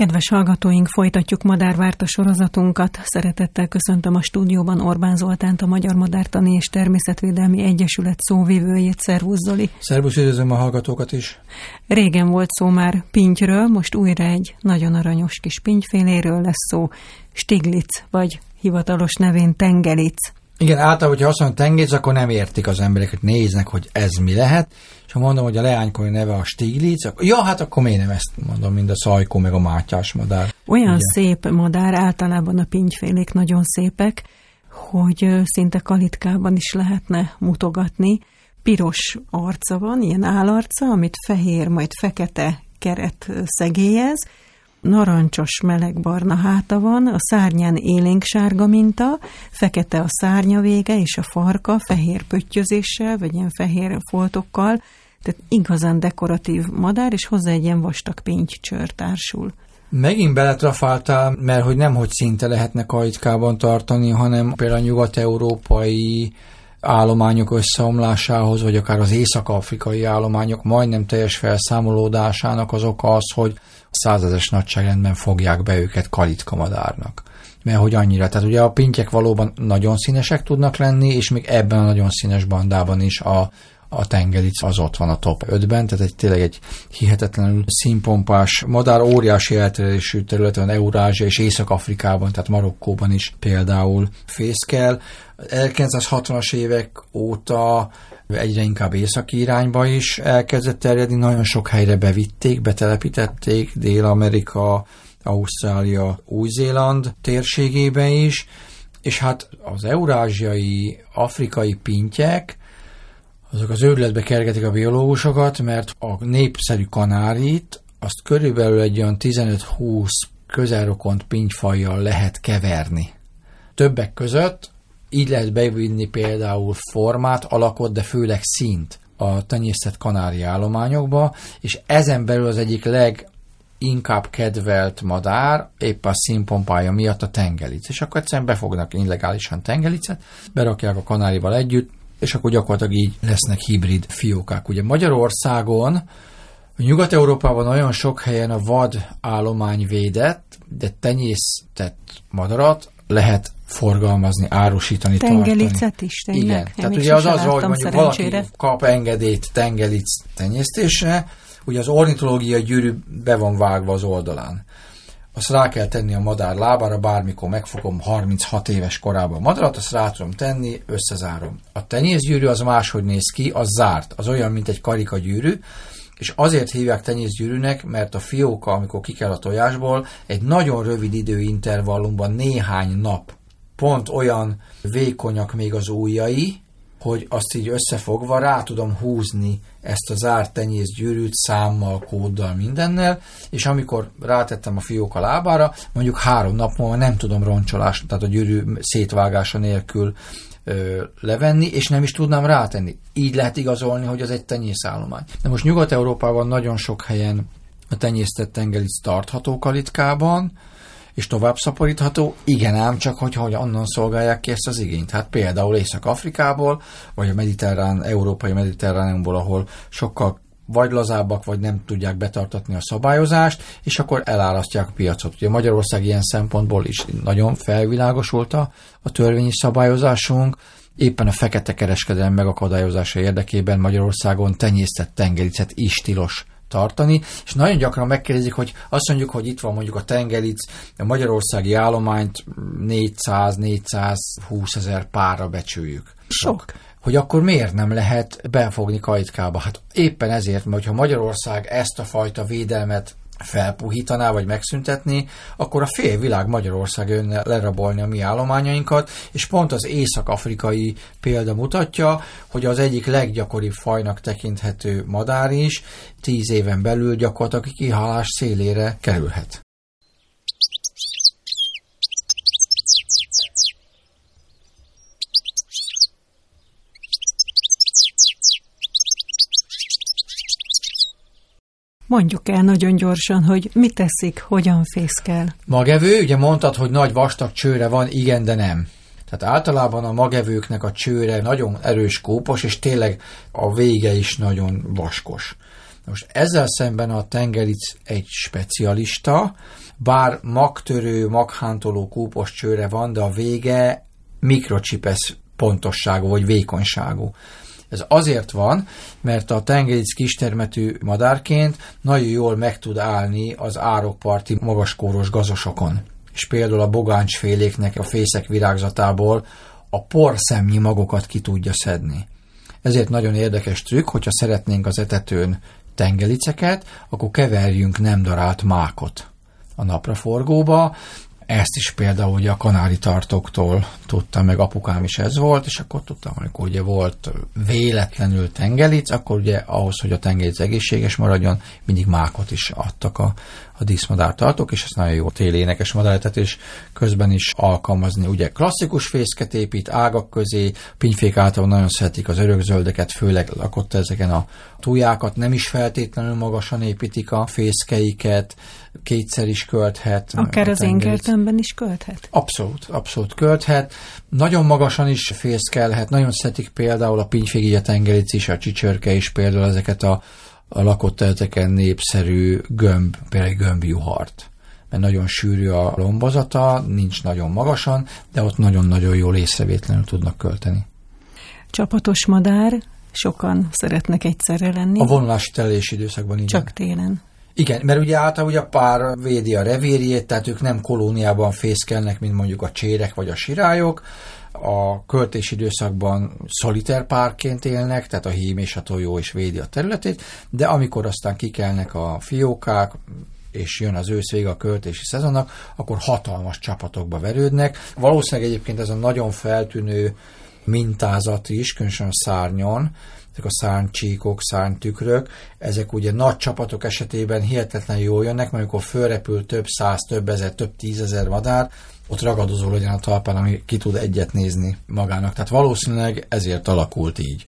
Kedves hallgatóink, folytatjuk Madárvárta sorozatunkat. Szeretettel köszöntöm a stúdióban Orbán Zoltánt, a Magyar Madártani és Természetvédelmi Egyesület szóvivőjét. Szervusz Zoli! Szervusz, üdvözlöm a hallgatókat is! Régen volt szó már pintyről, most újra egy nagyon aranyos kis pintyféléről lesz szó. Stiglitz, vagy hivatalos nevén Tengelic. Igen, általában, hogyha azt mondom tengész, akkor nem értik az emberek, hogy néznek, hogy ez mi lehet. És ha mondom, hogy a leánykori neve a Stiglitz, akkor ja, hát akkor miért nem ezt mondom, mint a szajkó, meg a mátyás madár. Olyan Ugye? szép madár, általában a pintyfélék nagyon szépek, hogy szinte kalitkában is lehetne mutogatni. Piros arca van, ilyen állarca, amit fehér, majd fekete keret szegélyez, narancsos melegbarna háta van, a szárnyán élénk sárga minta, fekete a szárnya vége és a farka, fehér pöttyözéssel, vagy ilyen fehér foltokkal, tehát igazán dekoratív madár, és hozzá egy ilyen vastag pintycsör társul. Megint beletrafáltál, mert hogy nem hogy szinte lehetne kajtkában tartani, hanem például a nyugat-európai állományok összeomlásához, vagy akár az észak-afrikai állományok majdnem teljes felszámolódásának az oka az, hogy százezes nagyságrendben fogják be őket kalitkamadárnak. Mert hogy annyira, tehát ugye a pintyek valóban nagyon színesek tudnak lenni, és még ebben a nagyon színes bandában is a, a tengelic az ott van a top 5-ben, tehát egy, tényleg egy hihetetlenül színpompás madár, óriási elterjedésű területen, Eurázsia és Észak-Afrikában, tehát Marokkóban is például fészkel. 1960-as évek óta egyre inkább északi irányba is elkezdett terjedni, nagyon sok helyre bevitték, betelepítették, Dél-Amerika, Ausztrália, Új-Zéland térségébe is, és hát az eurázsiai, afrikai pintyek, azok az őrületbe kergetik a biológusokat, mert a népszerű kanárit azt körülbelül egy olyan 15-20 közelrokont pintyfajjal lehet keverni. Többek között így lehet bevinni például formát, alakot, de főleg színt a tenyésztett kanári állományokba, és ezen belül az egyik leginkább kedvelt madár, épp a színpompája miatt a tengelic. És akkor egyszerűen befognak illegálisan tengelicet, berakják a kanárival együtt, és akkor gyakorlatilag így lesznek hibrid fiókák. Ugye Magyarországon, Nyugat-Európában olyan sok helyen a vad állomány védett, de tenyésztett madarat lehet forgalmazni, árusítani, Tengelicet tartani. is tényleg? Igen, Én tehát ugye az az, hogy mondjuk szerencsére. valaki kap engedélyt tengelic tenyésztésre, ugye az ornitológiai gyűrű be van vágva az oldalán. Azt rá kell tenni a madár lábára, bármikor megfogom 36 éves korában a madarat, azt rá tudom tenni, összezárom. A tenyészgyűrű az máshogy néz ki, az zárt, az olyan, mint egy karikagyűrű, és azért hívják tenyészgyűrűnek, mert a fióka, amikor ki kell a tojásból, egy nagyon rövid időintervallumban néhány nap pont olyan vékonyak még az ujjai, hogy azt így összefogva rá tudom húzni ezt a zárt tenyészgyűrűt számmal, kóddal, mindennel, és amikor rátettem a fióka lábára, mondjuk három nap múlva nem tudom roncsolás, tehát a gyűrű szétvágása nélkül ö, levenni, és nem is tudnám rátenni. Így lehet igazolni, hogy az egy tenyészállomány. De most Nyugat-Európában nagyon sok helyen a tenyésztett tengelic tartható kalitkában, és tovább szaporítható, igen ám, csak hogy, hogy onnan szolgálják ki ezt az igényt. Hát például Észak-Afrikából, vagy a mediterrán, európai mediterráneumból, ahol sokkal vagy lazábbak, vagy nem tudják betartatni a szabályozást, és akkor elárasztják a piacot. Ugye Magyarország ilyen szempontból is nagyon felvilágosult a, a törvényi szabályozásunk, éppen a fekete kereskedelem megakadályozása érdekében Magyarországon tenyésztett tengericet is tilos tartani, és nagyon gyakran megkérdezik, hogy azt mondjuk, hogy itt van mondjuk a tengeric, a magyarországi állományt 400-420 ezer párra becsüljük. Sok hogy akkor miért nem lehet befogni kajtkába? Hát éppen ezért, mert ha Magyarország ezt a fajta védelmet felpuhítaná, vagy megszüntetni, akkor a fél világ Magyarország jönne lerabolni a mi állományainkat, és pont az észak-afrikai példa mutatja, hogy az egyik leggyakoribb fajnak tekinthető madár is tíz éven belül gyakorlatilag kihalás szélére kerülhet. Mondjuk el nagyon gyorsan, hogy mit teszik, hogyan fészkel. Magevő, ugye mondtad, hogy nagy vastag csőre van, igen, de nem. Tehát általában a magevőknek a csőre nagyon erős kópos, és tényleg a vége is nagyon vaskos. Most ezzel szemben a tengeric egy specialista, bár magtörő, maghántoló kúpos csőre van, de a vége mikrocsipesz pontosságú vagy vékonyságú. Ez azért van, mert a tengeric kistermetű madárként nagyon jól meg tud állni az árokparti magaskóros gazosokon. És például a bogáncsféléknek a fészek virágzatából a porszemnyi magokat ki tudja szedni. Ezért nagyon érdekes trükk, hogyha szeretnénk az etetőn tengeliceket, akkor keverjünk nem darált mákot a napraforgóba, ezt is például ugye a kanári tartóktól tudtam, meg apukám is ez volt, és akkor tudtam, amikor ugye volt véletlenül tengelic, akkor ugye ahhoz, hogy a tengelic egészséges maradjon, mindig mákot is adtak a, a díszmadár tartók, és ezt nagyon jó téli énekes madáretetés közben is alkalmazni. Ugye klasszikus fészket épít ágak közé, pinyfék által nagyon szeretik az örökzöldeket, főleg lakott ezeken a tújákat, nem is feltétlenül magasan építik a fészkeiket, kétszer is költhet. Akár az én kertemben is költhet? Abszolút, abszolút költhet. Nagyon magasan is fészkelhet, nagyon szeretik például a pinyfégi a tengeric is, a csicsörke is például ezeket a, a lakott területeken népszerű gömb, például gömbjuhart mert nagyon sűrű a lombozata, nincs nagyon magasan, de ott nagyon-nagyon jól észrevétlenül tudnak költeni. Csapatos madár, sokan szeretnek egyszerre lenni. A vonulási telési időszakban igen. Csak télen. Igen, mert ugye általában a pár védi a revérjét, tehát ők nem kolóniában fészkelnek, mint mondjuk a csérek vagy a sirályok, a költési időszakban szoliter párként élnek, tehát a hím és a tojó is védi a területét, de amikor aztán kikelnek a fiókák, és jön az ősz vége a költési szezonnak, akkor hatalmas csapatokba verődnek. Valószínűleg egyébként ez a nagyon feltűnő mintázat is, különösen a szárnyon, ezek a szárnycsíkok, szárnytükrök, ezek ugye nagy csapatok esetében hihetetlen jól jönnek, mert amikor fölrepül több száz, több ezer, több tízezer madár, ott ragadozó legyen a talpán, ami ki tud egyet nézni magának. Tehát valószínűleg ezért alakult így.